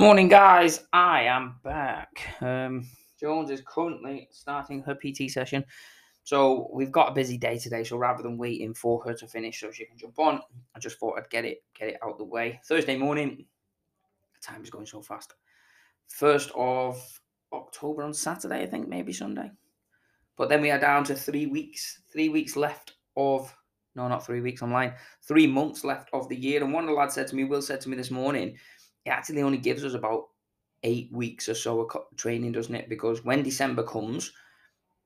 Morning, guys. I am back. Um, Jones is currently starting her PT session. So we've got a busy day today. So rather than waiting for her to finish so she can jump on, I just thought I'd get it get it out the way. Thursday morning. Time is going so fast. First of October on Saturday, I think, maybe Sunday. But then we are down to three weeks. Three weeks left of no, not three weeks. Lying. Three months left of the year. And one of the lads said to me, Will said to me this morning, it actually only gives us about eight weeks or so of training, doesn't it? Because when December comes,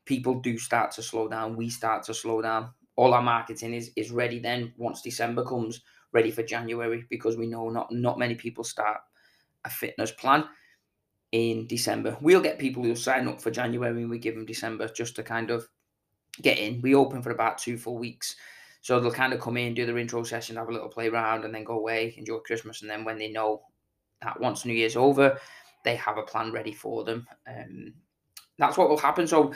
people do start to slow down. We start to slow down. All our marketing is is ready then once December comes, ready for January because we know not not many people start a fitness plan in December. We'll get people who sign up for January and we give them December just to kind of get in. We open for about two full weeks. So they'll kind of come in, do their intro session, have a little play around, and then go away, enjoy Christmas. And then when they know that once New Year's over, they have a plan ready for them. Um, that's what will happen. So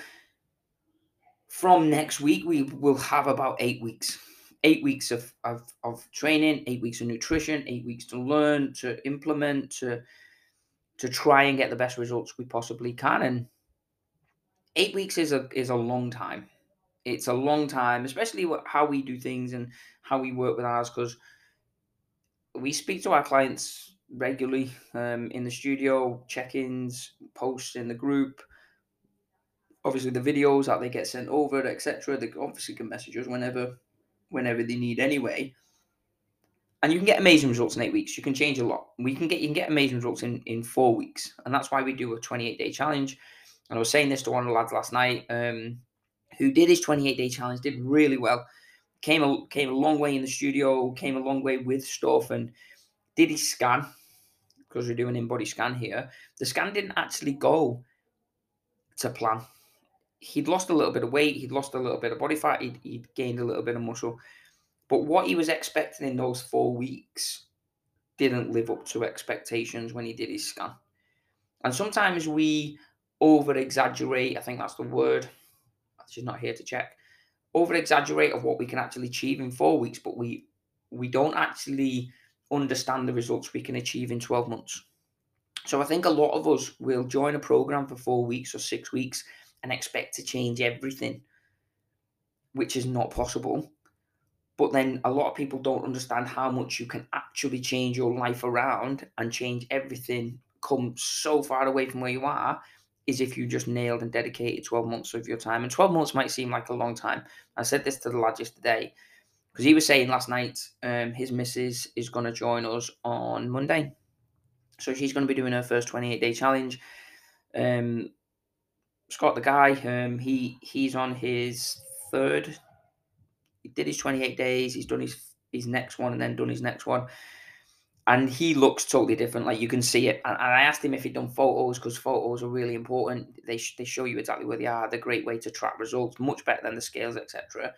from next week, we will have about eight weeks. Eight weeks of, of, of training, eight weeks of nutrition, eight weeks to learn, to implement, to to try and get the best results we possibly can. And eight weeks is a is a long time. It's a long time, especially how we do things and how we work with ours, because we speak to our clients regularly um, in the studio, check-ins, posts in the group. Obviously, the videos that they get sent over, etc. They obviously can message us whenever, whenever they need, anyway. And you can get amazing results in eight weeks. You can change a lot. We can get you can get amazing results in in four weeks, and that's why we do a 28 day challenge. And I was saying this to one of the lads last night, um, who did his 28 day challenge, did really well, came a came a long way in the studio, came a long way with stuff, and did his scan because we're doing InBody scan here. The scan didn't actually go to plan. He'd lost a little bit of weight, he'd lost a little bit of body fat, he'd, he'd gained a little bit of muscle. But what he was expecting in those four weeks didn't live up to expectations when he did his scan. And sometimes we over exaggerate, I think that's the word. She's not here to check. Over exaggerate of what we can actually achieve in four weeks, but we we don't actually understand the results we can achieve in 12 months. So I think a lot of us will join a program for four weeks or six weeks and expect to change everything, which is not possible. But then a lot of people don't understand how much you can actually change your life around and change everything, come so far away from where you are, is if you just nailed and dedicated 12 months of your time. And 12 months might seem like a long time. I said this to the lad yesterday because he was saying last night um, his missus is going to join us on Monday. So she's going to be doing her first 28 day challenge. Um, Scott, the guy, um, he he's on his third. He did his 28 days. He's done his his next one and then done his next one. And he looks totally different. Like you can see it. And, I asked him if he'd done photos because photos are really important. They, sh- they show you exactly where they are. They're a great way to track results, much better than the scales, etc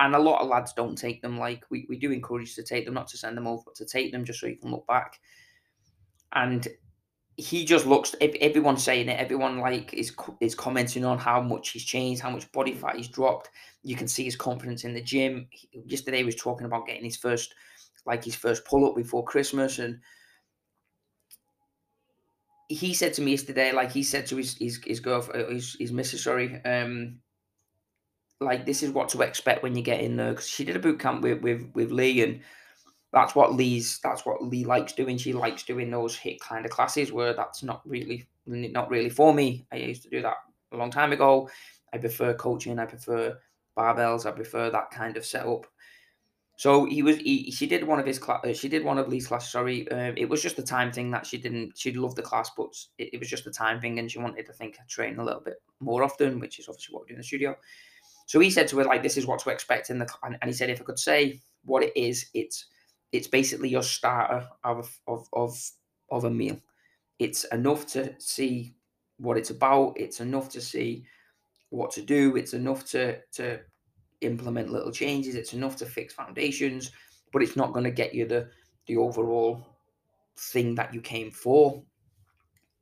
and a lot of lads don't take them. Like we, we do encourage to take them, not to send them over, but to take them just so you can look back. And he just looks. Everyone's saying it. Everyone like is is commenting on how much he's changed, how much body fat he's dropped. You can see his confidence in the gym. He, yesterday he was talking about getting his first, like his first pull up before Christmas, and he said to me yesterday, like he said to his his, his girlfriend, his his missus, sorry, um, like this is what to expect when you get in there because she did a boot camp with, with with Lee and that's what Lee's that's what Lee likes doing. She likes doing those HIIT kind of classes where that's not really not really for me. I used to do that a long time ago. I prefer coaching. I prefer barbells. I prefer that kind of setup. So he was. He, she did one of his class. Uh, she did one of Lee's classes. Sorry, uh, it was just the time thing that she didn't. She loved the class, but it, it was just the time thing, and she wanted to think train a little bit more often, which is obviously what we do in the studio. So he said to her, like, this is what to expect in the and, and he said, if I could say what it is, it's it's basically your starter of of of of a meal. It's enough to see what it's about. It's enough to see what to do. It's enough to to implement little changes. It's enough to fix foundations, but it's not going to get you the the overall thing that you came for,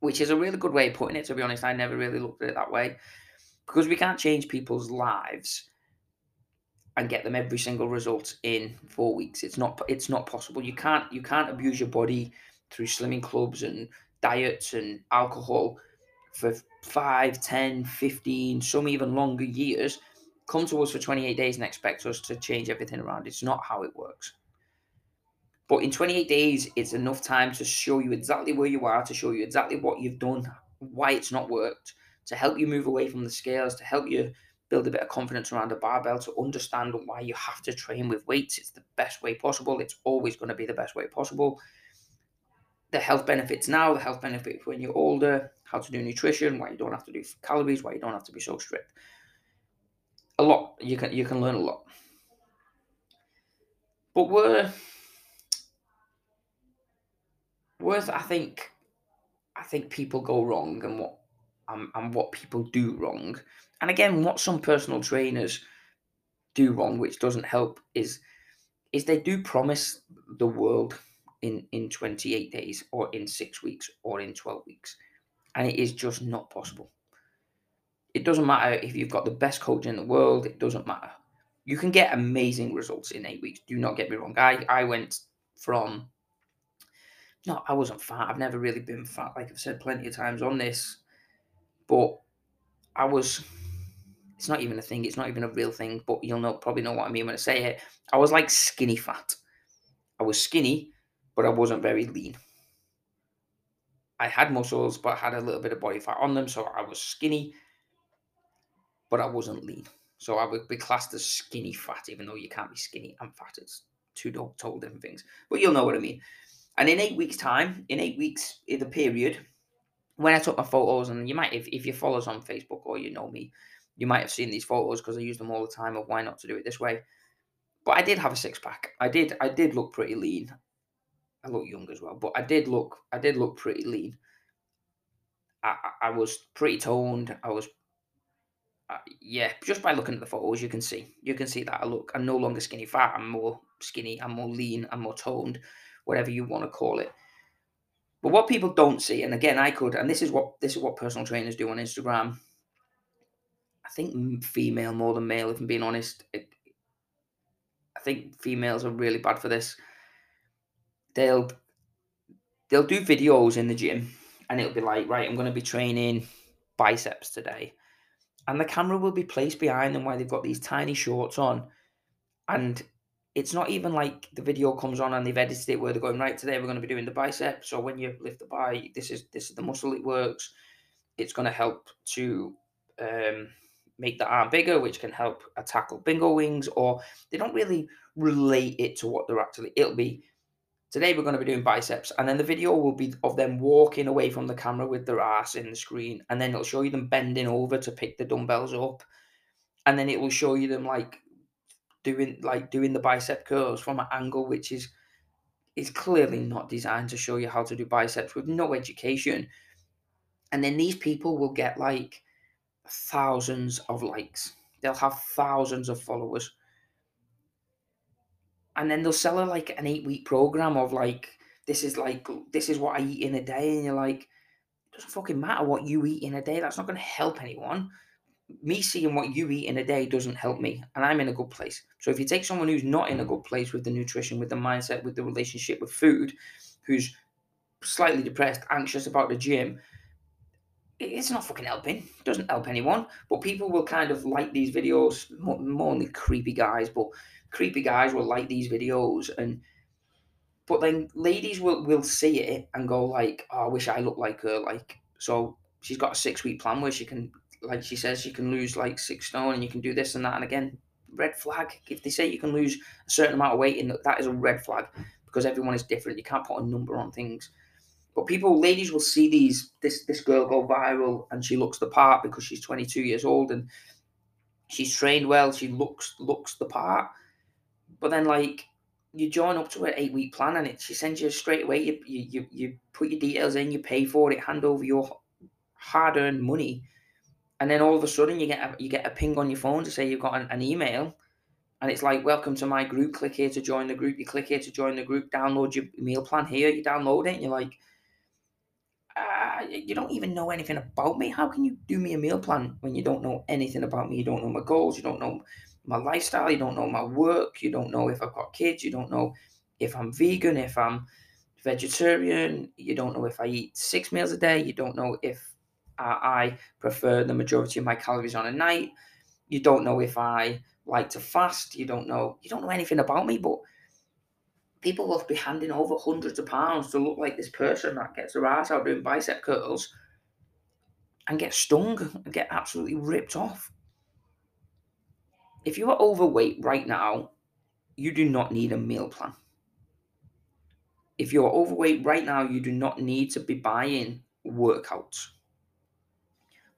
which is a really good way of putting it. To be honest, I never really looked at it that way because we can't change people's lives and get them every single result in four weeks. It's not it's not possible. You can't you can't abuse your body through slimming clubs and diets and alcohol for 5, 10, 15, some even longer years, come to us for 28 days and expect us to change everything around. It's not how it works. But in 28 days, it's enough time to show you exactly where you are, to show you exactly what you've done, why it's not worked, to help you move away from the scales, to help you build a bit of confidence around a barbell, to understand why you have to train with weights. It's the best way possible. It's always going to be the best way possible. The health benefits now, the health benefits when you're older, how to do nutrition, why you don't have to do calories, why you don't have to be so strict. A lot. You can you can learn a lot. But we're worth I think I think people go wrong and what um, and what people do wrong. And again, what some personal trainers do wrong, which doesn't help, is is they do promise the world in in 28 days or in six weeks or in 12 weeks, and it is just not possible. It doesn't matter if you've got the best coach in the world. It doesn't matter. You can get amazing results in eight weeks. Do not get me wrong. I I went from no, I wasn't fat. I've never really been fat, like I've said plenty of times on this. But I was. It's not even a thing. It's not even a real thing. But you'll know probably know what I mean when I say it. I was like skinny fat. I was skinny, but I wasn't very lean. I had muscles, but I had a little bit of body fat on them, so I was skinny, but I wasn't lean. So I would be classed as skinny fat, even though you can't be skinny and fat. It's two total different things. But you'll know what I mean. And in eight weeks' time, in eight weeks in the period, when I took my photos, and you might, if, if you follow us on Facebook or you know me, you might have seen these photos because I use them all the time of why not to do it this way. But I did have a six pack. I did. I did look pretty lean. I look young as well, but I did look. I did look pretty lean. I, I was pretty toned. I was, uh, yeah. Just by looking at the photos, you can see. You can see that I look. I'm no longer skinny fat. I'm more skinny. I'm more lean. I'm more toned whatever you want to call it. But what people don't see, and again, I could, and this is what this is what personal trainers do on Instagram. I think female more than male, if I'm being honest. It, I think females are really bad for this. They'll they'll do videos in the gym, and it'll be like, right, I'm going to be training biceps today, and the camera will be placed behind them while they've got these tiny shorts on, and it's not even like the video comes on and they've edited it where they're going right today we're going to be doing the bicep so when you lift the bar this is this is the muscle it works. It's going to help to um, make the arm bigger which can help tackle bingo wings or they don't really relate it to what they're actually it'll be today we're going to be doing biceps and then the video will be of them walking away from the camera with their ass in the screen and then it'll show you them bending over to pick the dumbbells up and then it will show you them like doing like doing the bicep curls from an angle which is is clearly not designed to show you how to do biceps with no education. And then these people will get like thousands of likes. They'll have thousands of followers. And then they'll sell a like an eight week program of like this is like this is what I eat in a day, and you're like, it doesn't fucking matter what you eat in a day. That's not going to help anyone me seeing what you eat in a day doesn't help me and i'm in a good place. So if you take someone who's not in a mm. good place with the nutrition with the mindset with the relationship with food who's slightly depressed anxious about the gym it's not fucking helping. It doesn't help anyone. But people will kind of like these videos more, more only creepy guys but creepy guys will like these videos and but then ladies will will see it and go like oh, i wish i looked like her like so she's got a six week plan where she can like she says, you can lose like six stone and you can do this and that. And again, red flag. If they say you can lose a certain amount of weight, in that is a red flag because everyone is different. You can't put a number on things. But people, ladies, will see these this this girl go viral and she looks the part because she's 22 years old and she's trained well. She looks looks the part. But then like you join up to an eight week plan and it she sends you straight away. You you you put your details in, you pay for it, hand over your hard earned money and then all of a sudden you get a, you get a ping on your phone to say you've got an, an, email and it's like welcome to my group click here to join the group you click here to join the group download your meal plan here you download it and you're like uh, you don't even know anything about me how can you do me a meal plan when you don't know anything about me you don't know my goals you don't know my lifestyle you don't know my work you don't know if i've got kids you don't know if i'm vegan if i'm vegetarian. You don't know if I eat six meals a day. You don't know if I prefer the majority of my calories on a night. You don't know if I like to fast. You don't know. You don't know anything about me, but people will be handing over hundreds of pounds to look like this person that gets their ass out doing bicep curls and get stung and get absolutely ripped off. If you are overweight right now, you do not need a meal plan. If you're overweight right now, you do not need to be buying workouts.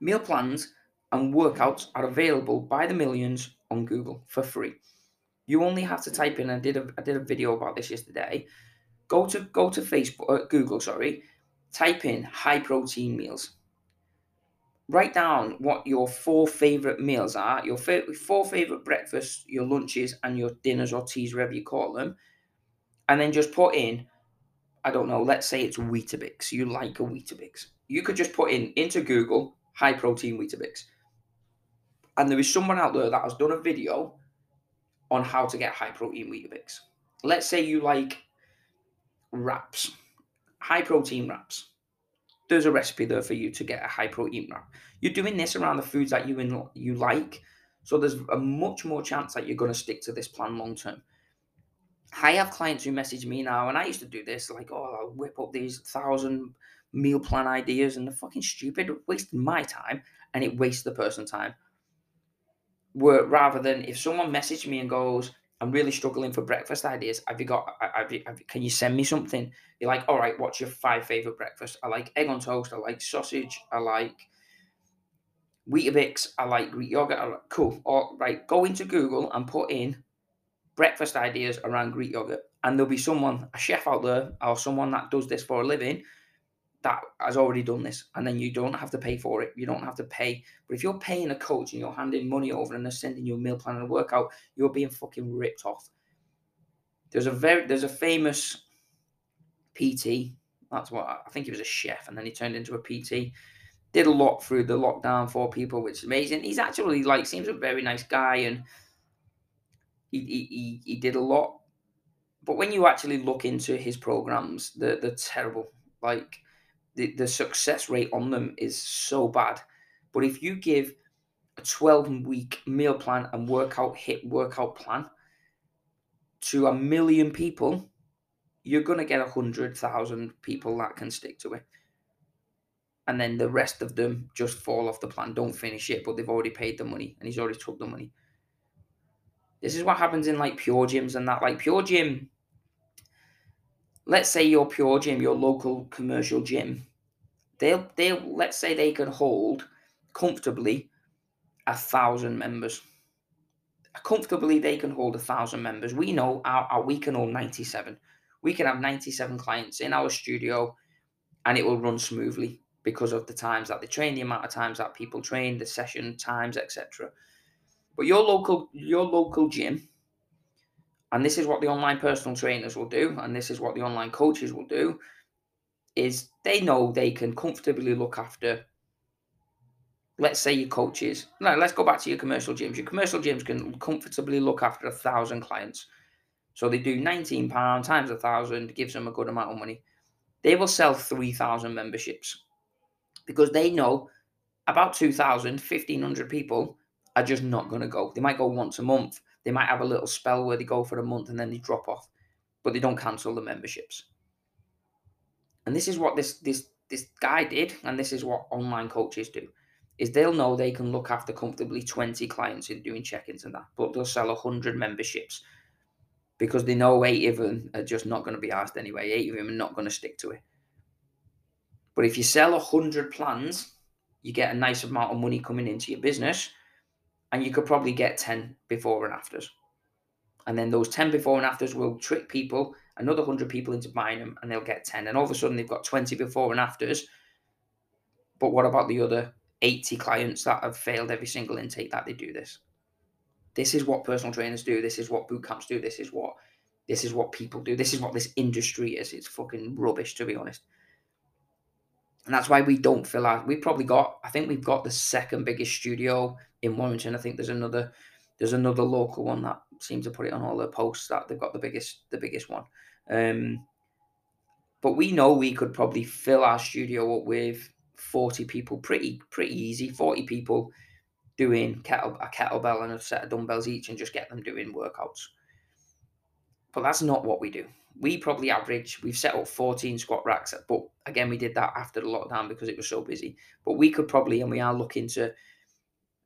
Meal plans and workouts are available by the millions on Google for free. You only have to type in. I did a I did a video about this yesterday. Go to go to Facebook, uh, Google, sorry. Type in high protein meals. Write down what your four favorite meals are. Your fa- four favorite breakfasts, your lunches, and your dinners or teas, whatever you call them, and then just put in I don't know, let's say it's Weetabix. You like a Weetabix. You could just put in into Google high protein Weetabix. And there is someone out there that has done a video on how to get high protein Weetabix. Let's say you like wraps, high protein wraps. There's a recipe there for you to get a high protein wrap. You're doing this around the foods that you in, you like, so there's a much more chance that you're going to stick to this plan long term. I have clients who message me now, and I used to do this, like, oh, I'll whip up these thousand meal plan ideas, and they're fucking stupid, wasting my time, and it wastes the person time. Where rather than if someone messaged me and goes, I'm really struggling for breakfast ideas. Have you got? Have you, have you, can you send me something? You're like, all right. What's your five favorite breakfast? I like egg on toast. I like sausage. I like Weetabix. I like Greek yogurt. I like, cool. All right. Go into Google and put in breakfast ideas around Greek yogurt. And there'll be someone, a chef out there, or someone that does this for a living that has already done this. And then you don't have to pay for it. You don't have to pay. But if you're paying a coach and you're handing money over and they're sending you a meal plan and a workout, you're being fucking ripped off. There's a very there's a famous PT. That's what I think he was a chef, and then he turned into a PT. Did a lot through the lockdown for people, which is amazing. He's actually like seems a very nice guy and he, he, he did a lot. But when you actually look into his programs, they're, they're terrible. Like the, the success rate on them is so bad. But if you give a 12 week meal plan and workout hit workout plan to a million people, you're going to get a hundred thousand people that can stick to it. And then the rest of them just fall off the plan, don't finish it, but they've already paid the money and he's already took the money. This is what happens in like pure gyms and that. Like pure gym, let's say your pure gym, your local commercial gym, they'll they'll let's say they can hold comfortably a thousand members. Comfortably, they can hold a thousand members. We know our, our we can hold 97. We can have 97 clients in our studio and it will run smoothly because of the times that they train, the amount of times that people train, the session times, etc. But your local your local gym, and this is what the online personal trainers will do, and this is what the online coaches will do, is they know they can comfortably look after. Let's say your coaches. No, let's go back to your commercial gyms. Your commercial gyms can comfortably look after a thousand clients. So they do nineteen pound times a thousand gives them a good amount of money. They will sell three thousand memberships because they know about 2,000, 1,500 people are just not going to go. They might go once a month. They might have a little spell where they go for a month and then they drop off, but they don't cancel the memberships. And this is what this this this guy did, and this is what online coaches do. Is they'll know they can look after comfortably 20 clients are doing check-ins and that, but they'll sell 100 memberships because they know eight of them are just not going to be asked anyway. Eight of them are not going to stick to it. But if you sell 100 plans, you get a nice amount of money coming into your business and you could probably get 10 before and afters. And then those 10 before and afters will trick people, another 100 people into buying them, and they'll get 10. And all of a sudden, they've got 20 before and afters. But what about the other 80 clients that have failed every single intake that they do this? This is what personal trainers do. This is what boot camps do. This is what this is what people do. This is what this industry is. It's fucking rubbish, to be honest. And that's why we don't fill out. We've probably got, I think we've got the second biggest studio in Warrington. I think there's another there's another local one that seems to put it on all their posts that they've got the biggest the biggest one. Um, But we know we could probably fill our studio up with 40 people pretty pretty easy. 40 people doing kettle a kettlebell and a set of dumbbells each and just get them doing workouts. But that's not what we do. We probably average, we've set up 14 squat racks, but again, we did that after the lockdown because it was so busy. But we could probably, and we are looking to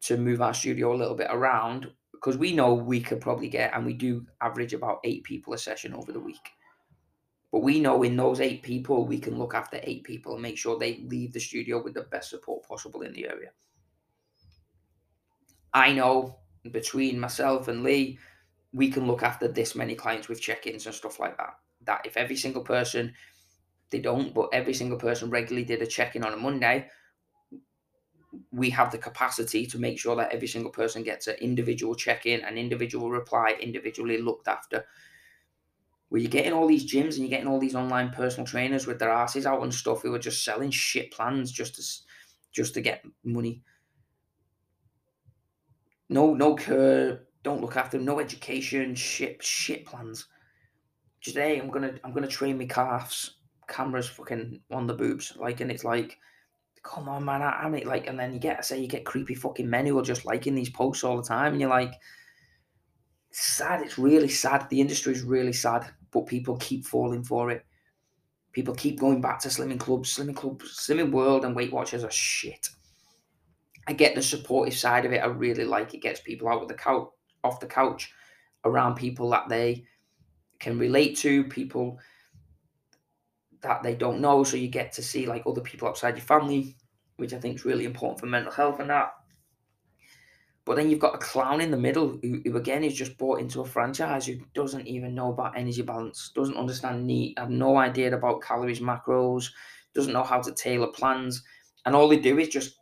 to move our studio a little bit around because we know we could probably get, and we do average about eight people a session over the week. But we know in those eight people, we can look after eight people and make sure they leave the studio with the best support possible in the area. I know between myself and Lee, we can look after this many clients with check-ins and stuff like that. That if every single person, they don't, but every single person regularly did a check-in on a Monday, we have the capacity to make sure that every single person gets an individual check-in, an individual reply, individually looked after. Where you're getting all these gyms and you're getting all these online personal trainers with their asses out and stuff who are just selling shit plans just to just to get money no, no care. Don't look after them. No education. Shit, shit plans. Today I'm gonna, I'm gonna train my calves. Cameras fucking on the boobs, like, and it's like, come on, man. I, I mean, like, and then you get, say, you get creepy fucking men who are just liking these posts all the time, and you're like, sad. It's really sad. The industry is really sad, but people keep falling for it. People keep going back to slimming clubs, slimming clubs, slimming world, and Weight Watchers are shit. I get the supportive side of it. I really like it. Gets people out of the couch, off the couch, around people that they can relate to, people that they don't know. So you get to see like other people outside your family, which I think is really important for mental health and that. But then you've got a clown in the middle who, who again is just bought into a franchise who doesn't even know about energy balance, doesn't understand NEAT, have no idea about calories, macros, doesn't know how to tailor plans, and all they do is just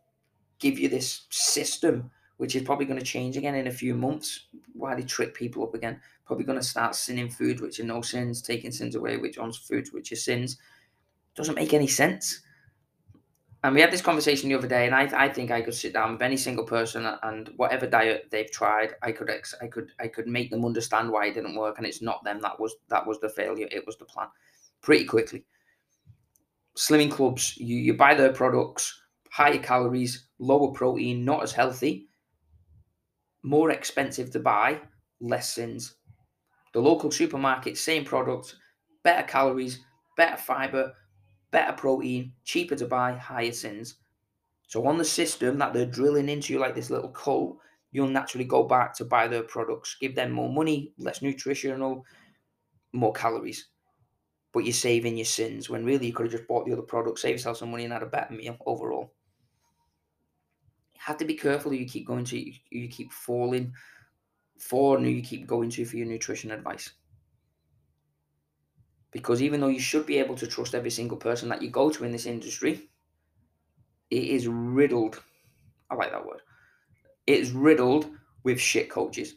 give you this system, which is probably going to change again in a few months. Why they trick people up again? Probably going to start sinning foods which are no syns, taking syns away, which on foods which are syns. Doesn't make any sense. And we had this conversation the other day, and I, I think I could sit down with any single person and whatever diet they've tried, I could ex, I could I could make them understand why it didn't work, and it's not them that was that was the failure, it was the plan, pretty quickly. Slimming clubs, you you buy their products, higher calories, lower protein, not as healthy, more expensive to buy, less syns. The local supermarket, same product, better calories, better fiber, better protein, cheaper to buy, higher syns. So on the system that they're drilling into you like this little cult, you'll naturally go back to buy their products, give them more money, less nutritional, more calories. But you're saving your syns when really you could have just bought the other product, save yourself some money and had a better meal overall You have to be careful you keep going to, you, keep falling for, and you keep going to for your nutrition advice. Because even though you should be able to trust every single person that you go to in this industry, it is riddled. I like that word. It is riddled with shit coaches.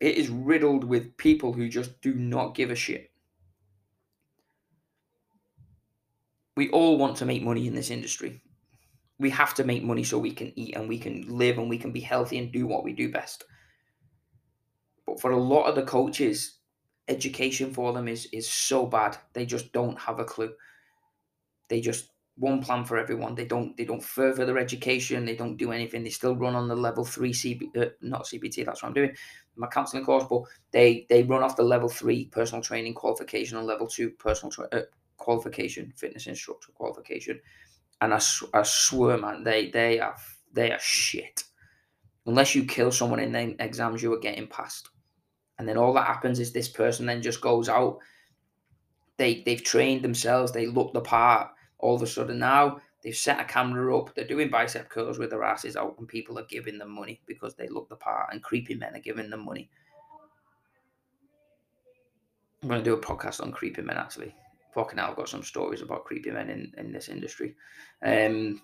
It is riddled with people who just do not give a shit. We all want to make money in this industry we have to make money so we can eat and we can live and we can be healthy and do what we do best. But for a lot of the coaches, education for them is is so bad. They just don't have a clue. They just one plan for everyone. They don't they don't further their education. They don't do anything. They still run on the level three CB, uh, not CBT. That's what I'm doing. My counselling course, but they they run off the level three personal training qualification and level two personal tra- uh, qualification, fitness instructor qualification and I, I swear, man, they they are they are shit. Unless you kill someone in the exams you are getting past, and then all that happens is this person then just goes out. They they've trained themselves. They look the part. All of a sudden now they've set a camera up. They're doing bicep curls with their asses out, and people are giving them money because they look the part, and creepy men are giving them money. I'm going to do a podcast on creepy men actually fucking hell, I've got some stories about creepy men in, in this industry. Um,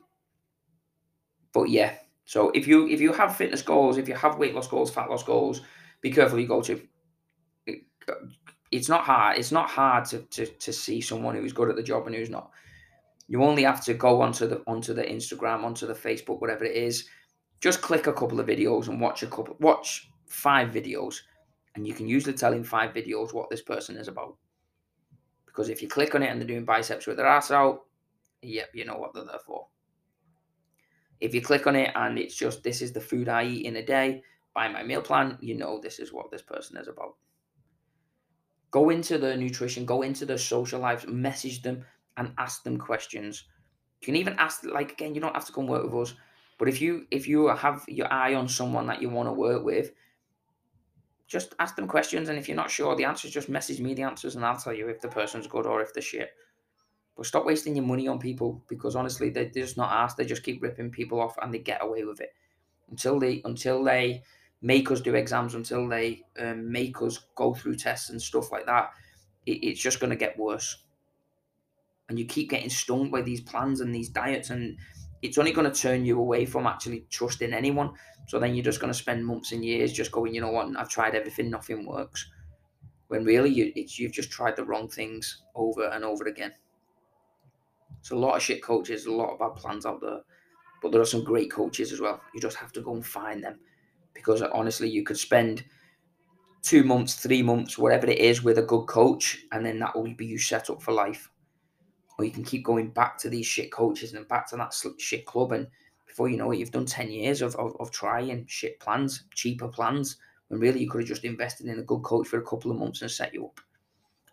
but yeah, so if you if you have fitness goals, if you have weight loss goals, fat loss goals, be careful you go to. it's not hard. It's not hard to, to to see someone who's good at the job and who's not. You only have to go onto the onto the Instagram, onto the Facebook, whatever it is. Just click a couple of videos and watch a couple. Watch five videos, and you can usually tell in five videos what this person is about Because if you click on it and they're doing biceps with their ass out, yep, you know what they're there for. If you click on it and it's just this is the food I eat in a day, buy my meal plan, you know this is what this person is about. Go into the nutrition, go into the social lives, message them and ask them questions. You can even ask like again, you don't have to come work with us. But if you if you have your eye on someone that you want to work with, just ask them questions. And if you're not sure the answers, just message me the answers and I'll tell you if the person's good or if they're shit. But stop wasting your money on people because honestly, they're just not asked. They just keep ripping people off and they get away with it until they until they make us do exams, until they um, make us go through tests and stuff like that. It, it's just going to get worse. And you keep getting stung by these plans and these diets, and it's only going to turn you away from actually trusting anyone. So then you're just going to spend months and years just going, you know what? I've tried everything, nothing works. When really you, it's you've just tried the wrong things over and over again. There's a lot of shit coaches, a lot of bad plans out there, but there are some great coaches as well. You just have to go and find them because honestly, you could spend two months, three months, whatever it is, with a good coach, and then that will be you set up for life. Or you can keep going back to these shit coaches and back to that shit club, and before you know it, you've done 10 years of, of, of trying shit plans, cheaper plans, when really you could have just invested in a good coach for a couple of months and set you up.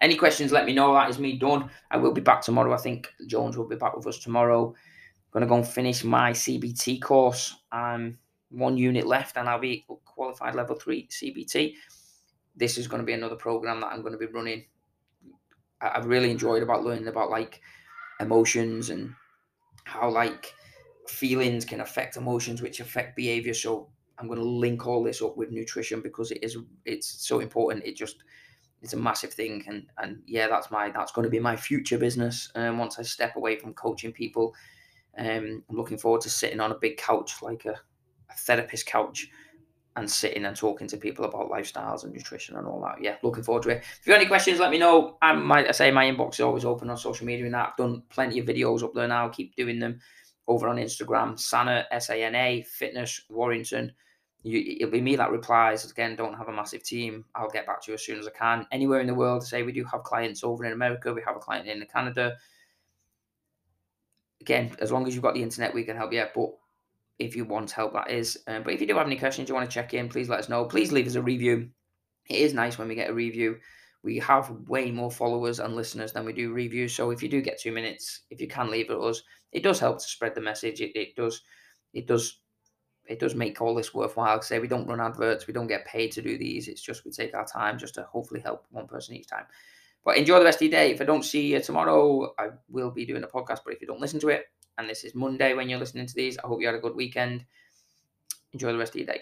Any questions, let me know. That is me done. I will be back tomorrow. I think Jones will be back with us tomorrow. I'm going to go and finish my CBT course. Um, one unit left and I'll be qualified level three CBT. This is going to be another program that I'm going to be running. I've really enjoyed about learning about like emotions and how like feelings can affect emotions, which affect behavior. So I'm going to link all this up with nutrition because it is it's so important. It just it's a massive thing and and yeah that's my that's going to be my future business and um, once i step away from coaching people um, i'm looking forward to sitting on a big couch like a, a therapist couch and sitting and talking to people about lifestyles and nutrition and all that. Yeah, looking forward to it. If you have any questions, let me know. I might I say my inbox is always open on social media and that. I've done plenty of videos up there now. Keep doing them over on Instagram. Sana S A N A Fitness Warrington you, it'll be me that replies. Again, don't have a massive team. I'll get back to you as soon as I can. Anywhere in the world, say we do have clients over in America, we have a client in Canada. Again, as long as you've got the internet, we can help you. But if you want help, that is. Um, but if you do have any questions, you want to check in, please let us know. Please leave us a review. It is nice when we get a review. We have way more followers and listeners than we do reviews. So if you do get two minutes, if you can leave it us, it does help to spread the message. It, it does. It does it does make all this worthwhile. Say we don't run adverts, we don't get paid to do these. It's just we take our time just to hopefully help one person each time. But enjoy the rest of your day. If I don't see you tomorrow, I will be doing a podcast. But if you don't listen to it, and this is Monday when you're listening to these, I hope you had a good weekend. Enjoy the rest of your day.